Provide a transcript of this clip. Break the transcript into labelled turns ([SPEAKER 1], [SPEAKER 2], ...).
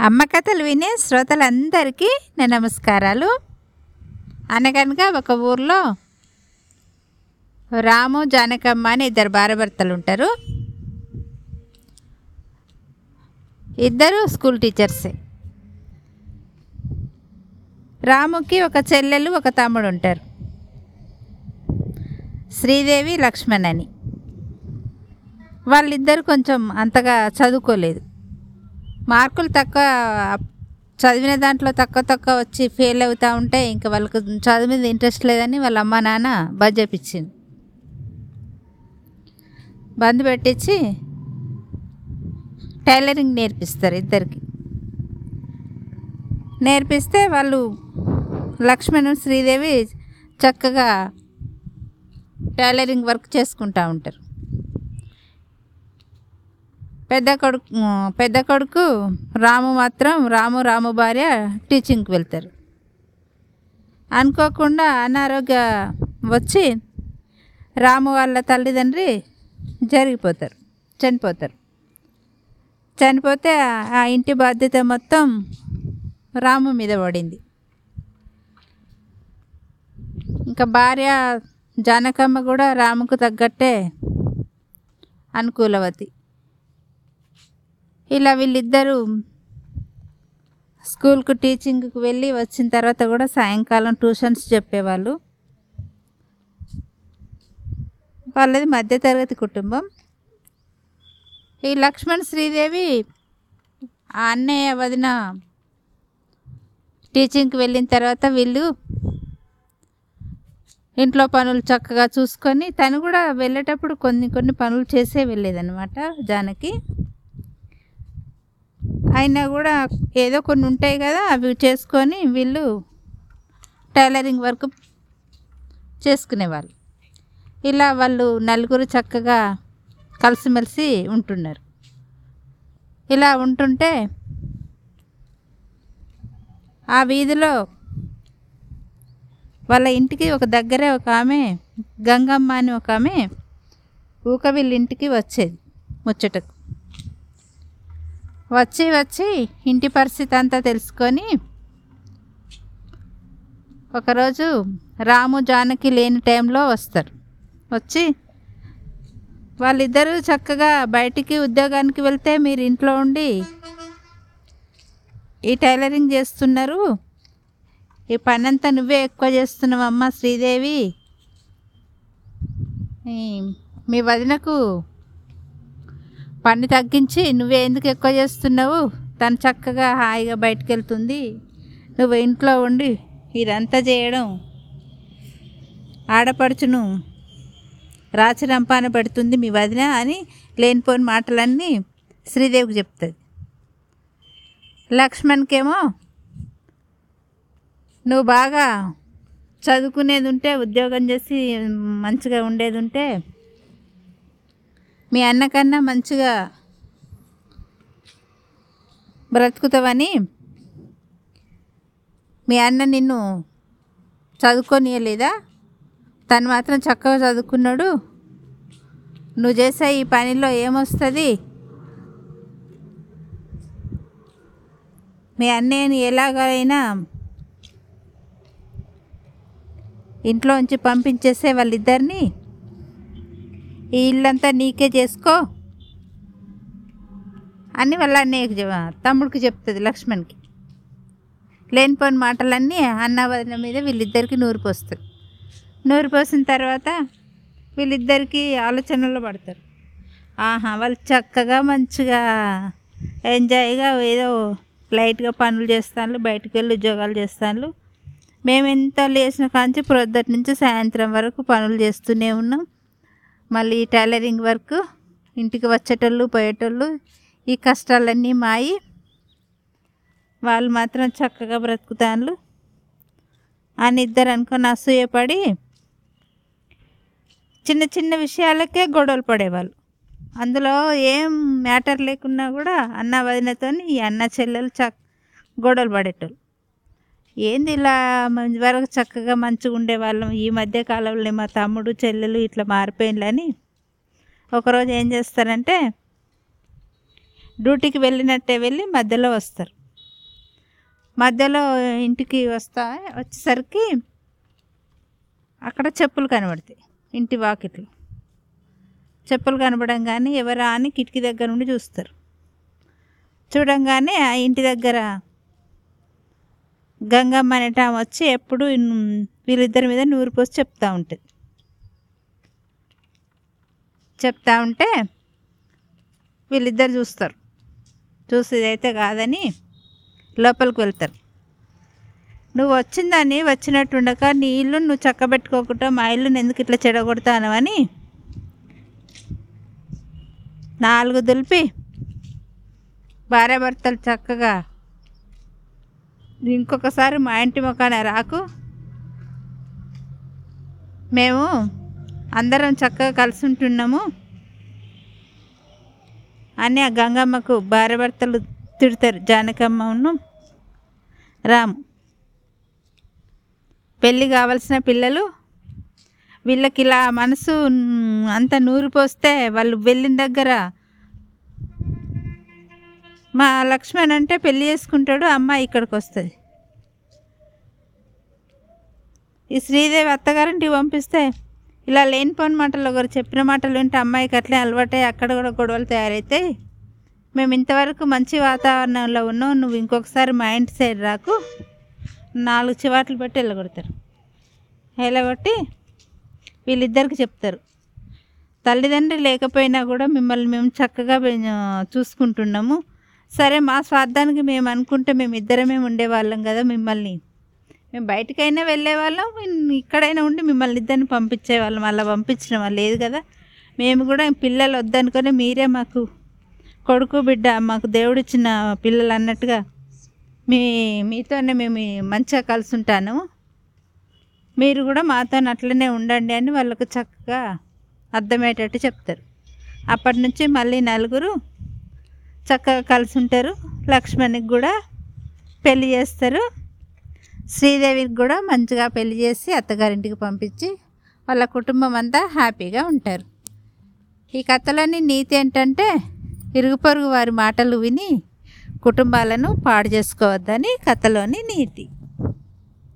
[SPEAKER 1] అమ్మ కథలు వినే శ్రోతలందరికీ నా నమస్కారాలు. అనగనగా ఒక ఊర్లో రాము జానకమ్మ అని ఇద్దరు భారభర్తలు ఉంటారు. ఇద్దరు స్కూల్ టీచర్సే. రాముకి ఒక చెల్లెలు ఒక తమ్ముడు ఉంటారు. శ్రీదేవి లక్ష్మణ్ అని వాళ్ళిద్దరు కొంచెం అంతగా చదువుకోలేదు. మార్కులు తక్కువ చదివిన దాంట్లో తక్కువ తక్కువ వచ్చి ఫెయిల్ అవుతూ ఉంటే ఇంకా వాళ్ళకు చదువు మీద ఇంట్రెస్ట్ లేదని వాళ్ళ అమ్మ నాన్న బడ్జెపించింది బంద్ పెట్టించి టైలరింగ్ నేర్పిస్తారు ఇద్దరికి. నేర్పిస్తే వాళ్ళు లక్ష్మణ్ శ్రీదేవి చక్కగా టైలరింగ్ వర్క్ చేసుకుంటూ ఉంటారు. పెద్ద కొడుకు పెద్ద కొడుకు రాము మాత్రం రాము రాము భార్య టీచింగ్కి వెళ్తారు. అనుకోకుండా అనారోగ్య వచ్చి రాము వాళ్ళ తల్లిదండ్రి జరిగిపోతారు చనిపోతారు. చనిపోతే ఆ ఇంటి బాధ్యత మొత్తం రాము మీద పడింది. ఇంకా భార్య జానకమ్మ కూడా రాముకు తగ్గట్టే అనుకూలవతి. ఇలా వీళ్ళిద్దరూ స్కూల్కు టీచింగ్కి వెళ్ళి వచ్చిన తర్వాత కూడా సాయంకాలం ట్యూషన్స్ చెప్పేవాళ్ళు. వాళ్ళది మధ్యతరగతి కుటుంబం. ఈ లక్ష్మణ్ శ్రీదేవి ఆ అన్నయ్య వదిన టీచింగ్కి వెళ్ళిన తర్వాత వీళ్ళు ఇంట్లో పనులు చక్కగా చూసుకొని తను కూడా వెళ్ళేటప్పుడు కొన్ని కొన్ని పనులు చేసే వెళ్ళేదన్నమాట జానకి. అయినా కూడా ఏదో కొన్ని ఉంటాయి కదా అవి చేసుకొని వీళ్ళు టైలరింగ్ వర్క్ చేసుకునేవాళ్ళు. ఇలా వాళ్ళు నలుగురు చక్కగా కలిసిమెలిసి ఉంటున్నారు. ఇలా ఉంటుంటే ఆ వీధిలో వాళ్ళ ఇంటికి ఒక దగ్గరే ఒక ఆమె గంగమ్మ అని ఒక ఆమె ఊక వీళ్ళ ఇంటికి వచ్చేది ముచ్చటకు. వచ్చి వచ్చి ఇంటి పరిస్థితి అంతా తెలుసుకొని ఒకరోజు రాము జానకి లేని టైంలో వస్తారు. వచ్చి వాళ్ళిద్దరూ చక్కగా బయటికి ఉద్యోగానికి వెళ్తే మీరు ఇంట్లో ఉండి ఈ టైలరింగ్ చేస్తున్నారు. ఈ పనంతా నువ్వే ఎక్కువ చేస్తున్నావమ్మా శ్రీదేవి. మీ వదినకు పని తగ్గించి నువ్వే ఎందుకు ఎక్కువ చేస్తున్నావు? తను చక్కగా హాయిగా బయటకు వెళ్తుంది నువ్వు ఇంట్లో ఉండి ఇదంతా చేయడం ఆడపడుచును రాచరంపాన పెడుతుంది మీ వదిన అని లేనిపోని మాటలన్నీ శ్రీదేవికి చెప్తుంది. లక్ష్మణ్కేమో నువ్వు బాగా చదువుకునేది ఉంటే ఉద్యోగం చేసి మంచిగా ఉండేది ఉంటే మీ అన్నకన్నా మంచిగా బ్రతుకుతావని మీ అన్న నిన్ను చదువుకొనియలేదా? తను మాత్రం చక్కగా చదువుకున్నాడు. నువ్వు చేసే ఈ పనిలో ఏమొస్తుంది? మీ అన్నయ్యని ఎలాగైనా ఇంట్లోంచి పంపించేసే వాళ్ళిద్దరిని ఈ ఇల్లంతా నీకే చేసుకో అని వాళ్ళ అన్నయ్యకి తమ్ముడికి చెప్తుంది లక్ష్మణ్కి. లేనిపోని మాటలన్నీ అన్న వదిన మీద వీళ్ళిద్దరికి నూరు పోస్తుంది. నూరు పోసిన తర్వాత వీళ్ళిద్దరికి ఆలోచనలో పడతారు. ఆహా వాళ్ళు చక్కగా మంచిగా ఎంజాయ్గా ఏదో లైట్గా పనులు చేస్తాను బయటకు వెళ్ళి ఉద్యోగాలు చేస్తాను మేము ఎంత లేచిన కాంచి ప్రొద్దుటి నుంచి సాయంత్రం వరకు పనులు చేస్తూనే ఉన్నాం. మళ్ళీ టైలరింగ్ వర్క్ ఇంటికి వచ్చేటోళ్ళు పోయేటోళ్ళు ఈ కష్టాలన్నీ మాయి. వాళ్ళు మాత్రం చక్కగా బ్రతుకుతాను అని ఇద్దరు అనుకొని అసూయపడి చిన్న చిన్న విషయాలకే గొడవలు పడేవాళ్ళు. అందులో ఏం మ్యాటర్ లేకున్నా కూడా అన్న వదినతోని ఈ అన్న చెల్లెలు చక్ గొడవలు పడేటోళ్ళు. ఏంది ఇలా వరకు చక్కగా మంచిగా ఉండేవాళ్ళం ఈ మధ్య కాలంలో మా తమ్ముడు చెల్లెలు ఇట్లా మారిపోయిందని ఒకరోజు ఏం చేస్తారంటే డ్యూటీకి వెళ్ళినట్టే వెళ్ళి మధ్యలో వస్తారు. మధ్యలో ఇంటికి వస్తా వచ్చేసరికి అక్కడ చెప్పులు కనబడతాయి ఇంటి వాకిట్లు. చెప్పులు కనబడంగానే ఎవరా అని కిటికీ దగ్గర నుండి చూస్తారు. చూడంగానే ఆ ఇంటి దగ్గర గంగమ్మ అనేట ఆమె వచ్చి ఎప్పుడు వీళ్ళిద్దరి మీద నూరు పోసి చెప్తా ఉంటుంది. చెప్తా ఉంటే వీళ్ళిద్దరు చూస్తారు. చూసి కాదని లోపలికి వెళ్తారు. నువ్వు వచ్చిందని వచ్చినట్టుండక నీ ఇల్లు నువ్వు చక్కబెట్టుకోకుండా మా ఇల్లుని ఎందుకు ఇట్లా చెడగొడతానవని నాలుగు దులిపి భార్యాభర్తలు చక్కగా ఇంకొకసారి మా ఇంటి ముఖాన రాకు. మేము అందరం చక్కగా కలిసి ఉంటున్నాము. అని ఆ గంగమ్మకు భార్యభర్తలు తిడతారు. జానకమ్మను. రాము. పెళ్ళి కావలసిన పిల్లలు. వీళ్ళకి ఇలా మనసు అంత నూరు పోస్తే వాళ్ళు వెళ్ళిన దగ్గర మా లక్ష్మణ్ అంటే పెళ్ళి చేసుకుంటాడు అమ్మాయి ఇక్కడికి వస్తుంది. ఈ శ్రీదేవి అత్తగారింటికి పంపిస్తే ఇలా లేనిపోని మాటలు ఒకరు చెప్పిన మాటలు వింటే అమ్మాయికి అట్లే అలవాటై అక్కడ కూడా గొడవలు తయారైతాయి. మేము ఇంతవరకు మంచి వాతావరణంలో ఉన్నాం నువ్వు ఇంకొకసారి మా ఇంటి సైడ్ రాకు. నాలుగు చివాట్లు పెట్టి వెళ్ళగొడతారు. వెళ్ళగొట్టి వీళ్ళిద్దరికి చెప్తారు. తల్లిదండ్రి లేకపోయినా కూడా మిమ్మల్ని మేము చక్కగా చూసుకుంటున్నాము. సరే మా స్వార్థానికి మేము అనుకుంటే మేము ఇద్దరమే ఉండేవాళ్ళం కదా మిమ్మల్ని. మేము బయటకైనా వెళ్ళేవాళ్ళం ఇక్కడైనా ఉండి మిమ్మల్ని ఇద్దరిని పంపించేవాళ్ళం. అలా పంపించడం వల్ల లేదు కదా. మేము కూడా పిల్లలు వద్దనుకొని మీరే మాకు కొడుకు బిడ్డ మాకు దేవుడిచ్చిన పిల్లలు అన్నట్టుగా మీ మీతోనే మేము మంచిగా కలిసి ఉంటాను మీరు కూడా మాతో అట్లనే ఉండండి అని వాళ్ళకు చక్కగా అర్థమయ్యేటట్టు చెప్తారు. అప్పటి నుంచి మళ్ళీ నలుగురు చక్కగా కలిసి ఉంటారు లక్ష్మణ్కి కూడా పెళ్ళి చేస్తారు. శ్రీదేవికి కూడా మంచిగా పెళ్ళి చేసి అత్తగారింటికి పంపించి వాళ్ళ కుటుంబం అంతా హ్యాపీగా ఉంటారు. ఈ కథలోని నీతి ఏంటంటే ఇరుగు పొరుగు వారి మాటలు విని కుటుంబాలను పాడు చేసుకోవద్దని కథలోని నీతి.